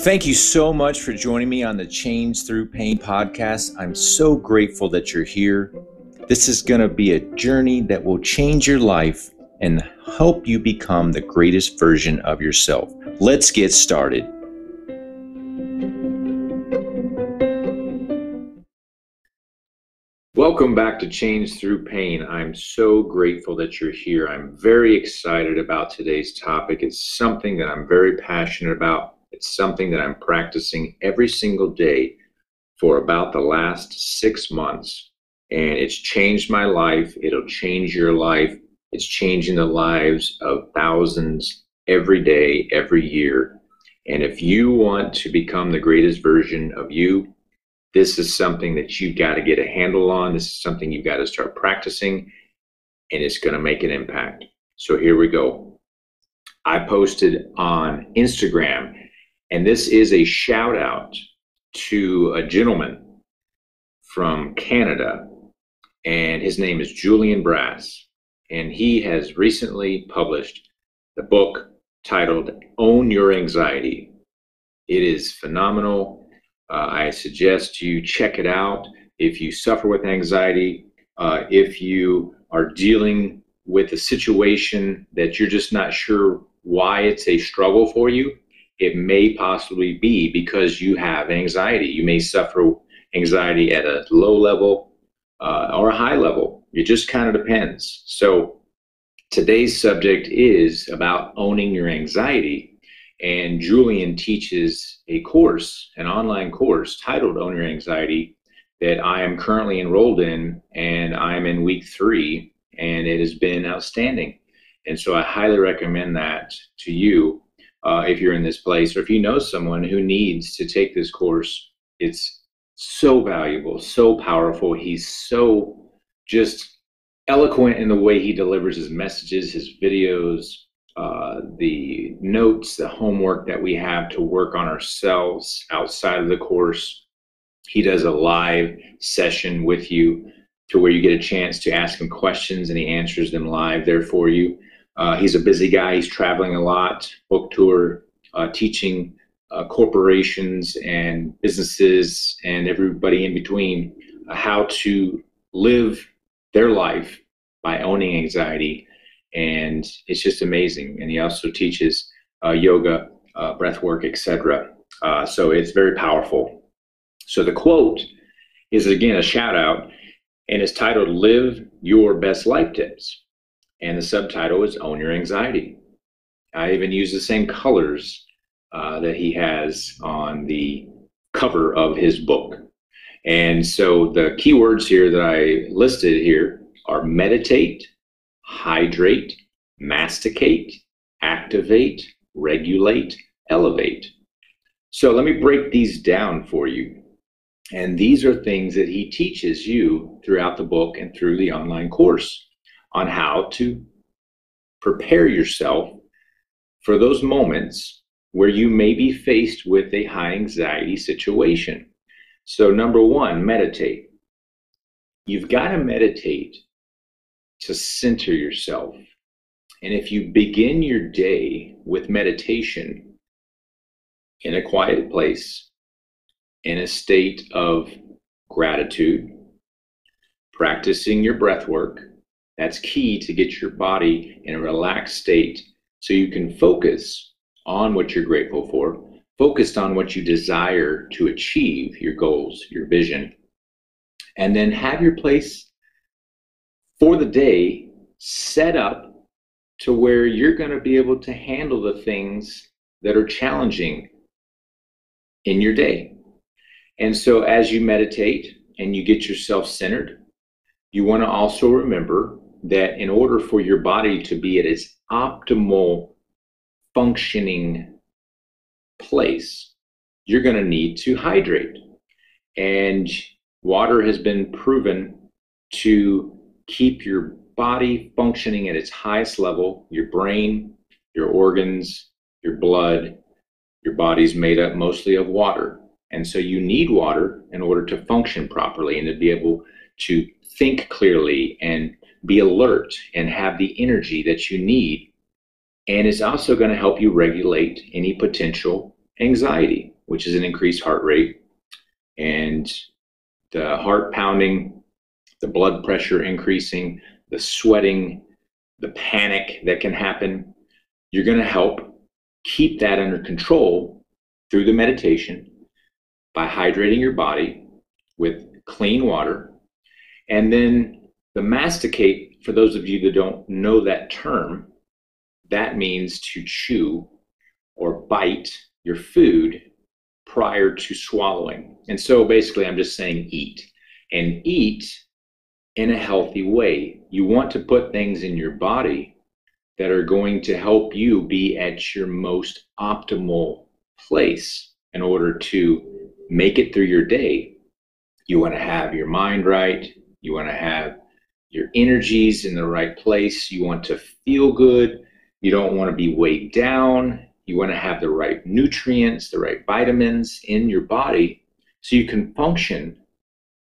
Thank you so much for joining me on the Change Through Pain podcast. I'm so grateful that you're here. This is going to be a journey that will change your life and help you become the greatest version of yourself. Let's get started. Welcome back to Change Through Pain. I'm so grateful that you're here. I'm very excited about today's topic. It's something that I'm very passionate about. It's something that I'm practicing every single day for about the last six months. And it's changed my life. It'll change your life. It's changing the lives of thousands every day, every year. And if you want to become the greatest version of you, this is something that you've got to get a handle on. This is something you've got to start practicing, and it's going to make an impact. So here we go. I posted on Instagram, and this is a shout out to a gentleman from Canada, and his name is Julian Brass. And he has recently published the book titled Own Your Anxiety. It is phenomenal uh, I suggest you check it out. If you suffer with anxiety, uh, if you are dealing with a situation that you're just not sure why it's a struggle for you, it may possibly be because you have anxiety. You may suffer anxiety at a low level uh, or a high level. It just kind of depends. So today's subject is about owning your anxiety and Julian teaches a course, an online course titled Own Your Anxiety that I am currently enrolled in, and I'm in week three, and it has been outstanding. And so I highly recommend that to you uh, if you're in this place or if you know someone who needs to take this course. It's so valuable, so powerful. He's so just eloquent in the way he delivers his messages, his videos, uh, the notes, the homework that we have to work on ourselves outside of the course. He does a live session with you to where you get a chance to ask him questions and he answers them live there for you. Uh, he's a busy guy. He's traveling a lot, book tour, uh, teaching uh, corporations and businesses and everybody in between uh, how to live their life by owning anxiety and it's just amazing. And he also teaches uh, yoga, uh, breath work, etc. So it's very powerful. So the quote is again a shout out, and it's titled "Live Your Best Life Tips," and the subtitle is "Own Your Anxiety." I even use the same colors uh, that he has on the cover of his book. And so the keywords here that I listed here are meditate, hydrate, masticate, activate, regulate, elevate. So let me break these down for you. And these are things that he teaches you throughout the book and through the online course on how to prepare yourself for those moments where you may be faced with a high anxiety situation. So, number one, meditate. You've got to meditate to center yourself. And if you begin your day with meditation in a quiet place, in a state of gratitude, practicing your breath work, that's key to get your body in a relaxed state so you can focus on what you're grateful for, focused on what you desire to achieve, your goals, your vision, and then have your place for the day set up to where you're going to be able to handle the things that are challenging in your day. And so as you meditate and you get yourself centered, you want to also remember that in order for your body to be at its optimal functioning place, you're going to need to hydrate. And water has been proven to keep your body functioning at its highest level, your brain, your organs, your blood, your body's made up mostly of water. And so you need water in order to function properly and to be able to think clearly and be alert and have the energy that you need. And it's also going to help you regulate any potential anxiety, which is an increased heart rate and the heart pounding, the blood pressure increasing, the sweating, the panic that can happen. You're going to help keep that under control through the meditation by hydrating your body with clean water. And then the masticate, for those of you that don't know that term, that means to chew or bite your food prior to swallowing. And so basically, I'm just saying eat and eat in a healthy way. You want to put things in your body that are going to help you be at your most optimal place in order to make it through your day. You want to have your mind right. You want to have your energies in the right place. You want to feel good. You don't want to be weighed down. You want to have the right nutrients, the right vitamins in your body so you can function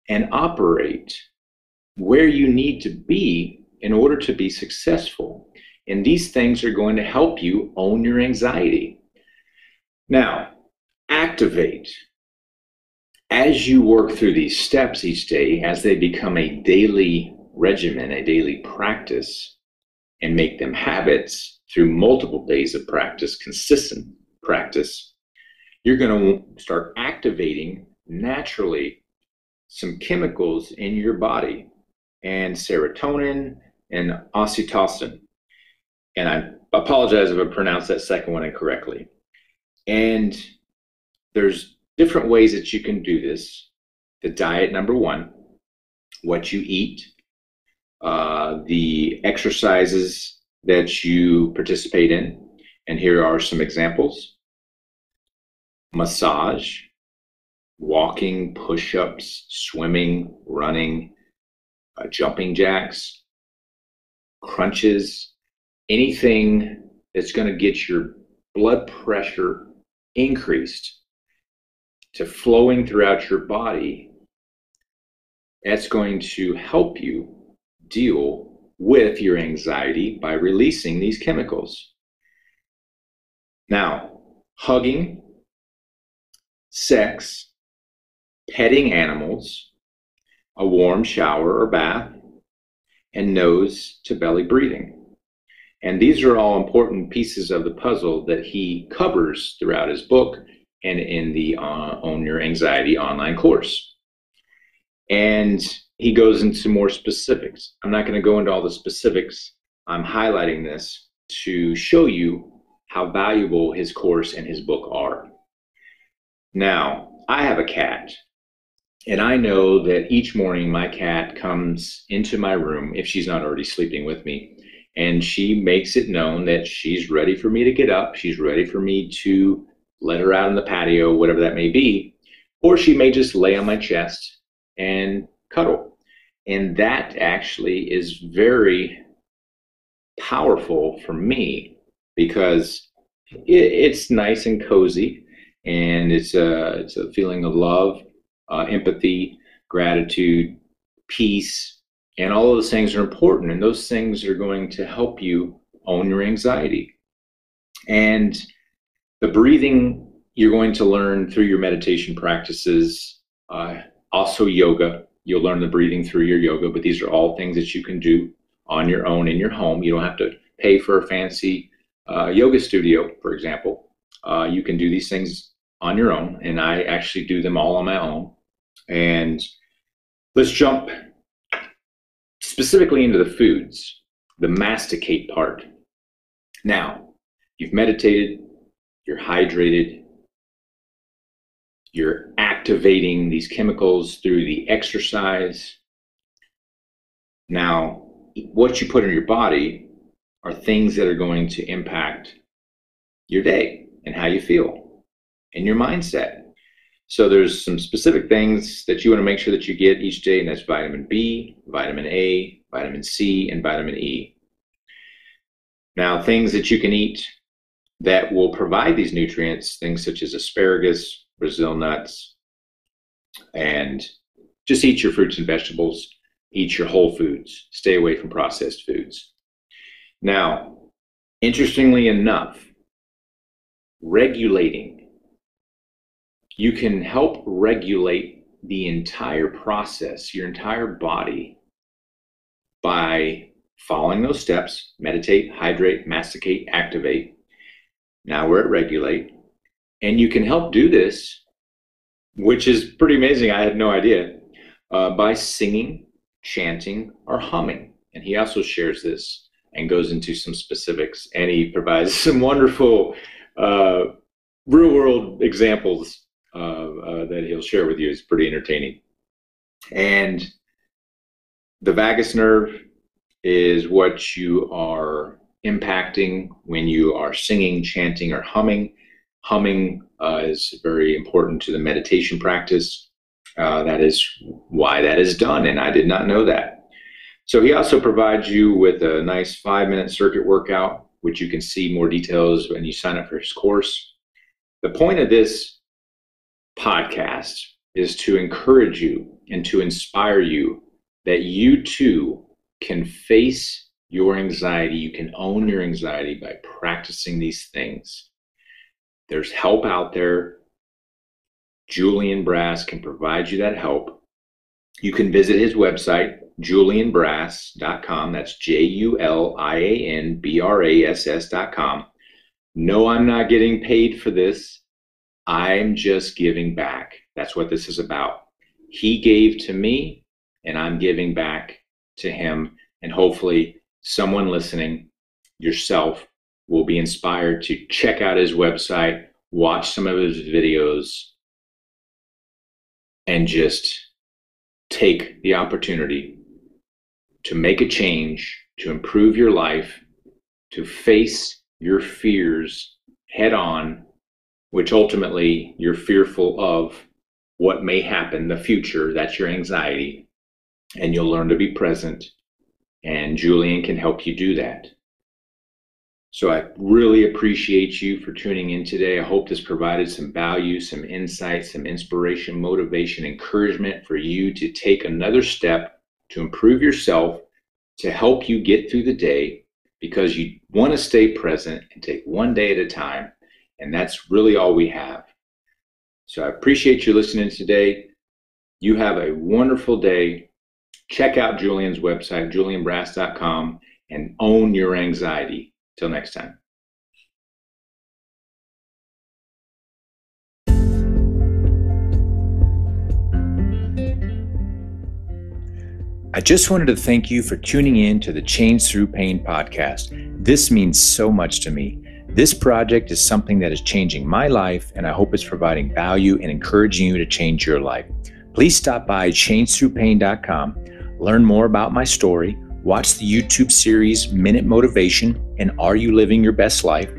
and operate where you need to be in order to be successful. And these things are going to help you own your anxiety. Now, activate. As you work through these steps each day, as they become a daily regimen, a daily practice, and make them habits through multiple days of practice, consistent practice, you're going to start activating naturally some chemicals in your body and serotonin and oxytocin. And I apologize if I pronounced that second one incorrectly. And there's different ways that you can do this. The diet, number one, what you eat, uh, the exercises that you participate in. And here are some examples massage, walking, push ups, swimming, running, uh, jumping jacks, crunches, anything that's going to get your blood pressure increased to flowing throughout your body, that's going to help you deal with your anxiety by releasing these chemicals. Now, hugging, sex, petting animals, a warm shower or bath, and nose to belly breathing. And these are all important pieces of the puzzle that he covers throughout his book and in the uh, Own Your Anxiety online course. And he goes into more specifics. I'm not going to go into all the specifics. I'm highlighting this to show you how valuable his course and his book are. Now, I have a cat, and I know that each morning my cat comes into my room, if she's not already sleeping with me, and she makes it known that she's ready for me to get up. She's ready for me to let her out on the patio, whatever that may be. Or she may just lay on my chest and cuddle. And that actually is very powerful for me because it, it's nice and cozy and it's a, it's a feeling of love, uh, empathy, gratitude, peace, and all of those things are important. And those things are going to help you own your anxiety. And the breathing you're going to learn through your meditation practices, uh, also yoga, You'll learn the breathing through your yoga, but these are all things that you can do on your own in your home. You don't have to pay for a fancy uh, yoga studio, for example. Uh, you can do these things on your own, and I actually do them all on my own. And let's jump specifically into the foods, the masticate part. Now, you've meditated, you're hydrated, you're activating these chemicals through the exercise. Now, what you put in your body are things that are going to impact your day and how you feel and your mindset. So there's some specific things that you want to make sure that you get each day, and that's vitamin B, vitamin A, vitamin C, and vitamin E. Now, things that you can eat that will provide these nutrients, things such as asparagus, Brazil nuts, and just eat your fruits and vegetables, eat your whole foods, stay away from processed foods. Now, interestingly enough, regulating you can help regulate the entire process, your entire body, by following those steps meditate, hydrate, masticate, activate. Now we're at regulate. And you can help do this, which is pretty amazing. I had no idea, uh, by singing, chanting, or humming. And he also shares this and goes into some specifics. And he provides some wonderful uh, real world examples uh, that he'll share with you. It's pretty entertaining. And the vagus nerve is what you are impacting when you are singing, chanting, or humming. Humming uh, is very important to the meditation practice. Uh, that is why that is done, and I did not know that. So he also provides you with a nice five minute circuit workout, which you can see more details when you sign up for his course. The point of this podcast is to encourage you and to inspire you that you too can face your anxiety. You can own your anxiety by practicing these things. There's help out there. Julian Brass can provide you that help. You can visit his website, julianbrass.com. That's J U L I A N B R A S S.com. No, I'm not getting paid for this. I'm just giving back. That's what this is about. He gave to me, and I'm giving back to him. And hopefully, someone listening, yourself, will be inspired to check out his website, watch some of his videos, and just take the opportunity to make a change, to improve your life, to face your fears head on, which ultimately you're fearful of what may happen, the future. That's your anxiety. And you'll learn to be present. And Julian can help you do that. So I really appreciate you for tuning in today. I hope this provided some value, some insight, some inspiration, motivation, encouragement for you to take another step to improve yourself, to help you get through the day because you want to stay present and take one day at a time. And that's really all we have. So I appreciate you listening today. You have a wonderful day. Check out Julian's website, julianbrass.com, and own your anxiety. Till next time. I just wanted to thank you for tuning in to the Change Through Pain podcast. This means so much to me. This project is something that is changing my life, and I hope it's providing value and encouraging you to change your life. Please stop by changethroughpain.com, learn more about my story, Watch the YouTube series Minute Motivation and Are You Living Your Best Life?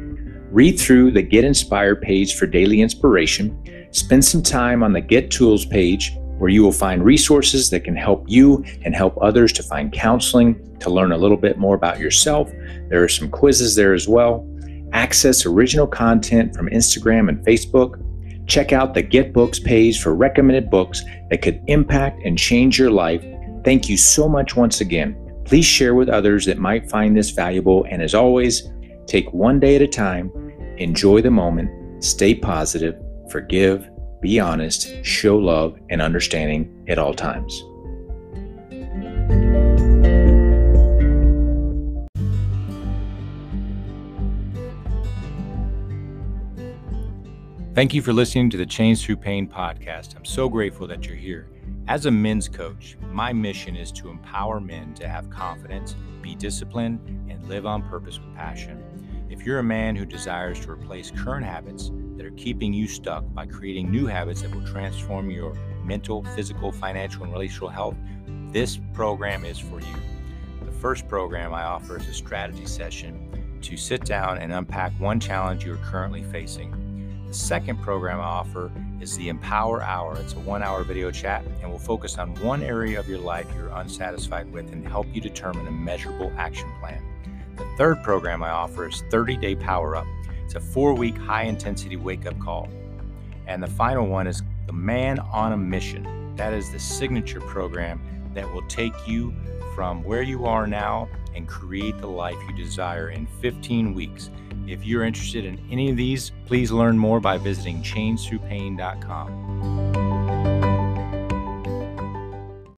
Read through the Get Inspired page for daily inspiration. Spend some time on the Get Tools page where you will find resources that can help you and help others to find counseling, to learn a little bit more about yourself. There are some quizzes there as well. Access original content from Instagram and Facebook. Check out the Get Books page for recommended books that could impact and change your life. Thank you so much once again. Please share with others that might find this valuable. And as always, take one day at a time, enjoy the moment, stay positive, forgive, be honest, show love and understanding at all times. Thank you for listening to the Change Through Pain podcast. I'm so grateful that you're here. As a men's coach, my mission is to empower men to have confidence, be disciplined, and live on purpose with passion. If you're a man who desires to replace current habits that are keeping you stuck by creating new habits that will transform your mental, physical, financial, and relational health, this program is for you. The first program I offer is a strategy session to sit down and unpack one challenge you are currently facing second program I offer is the Empower Hour. It's a one hour video chat and will focus on one area of your life you're unsatisfied with and help you determine a measurable action plan. The third program I offer is 30 Day Power Up. It's a four week high intensity wake up call. And the final one is the Man on a Mission. That is the signature program that will take you from where you are now and create the life you desire in 15 weeks. If you're interested in any of these, please learn more by visiting changethroughpain.com.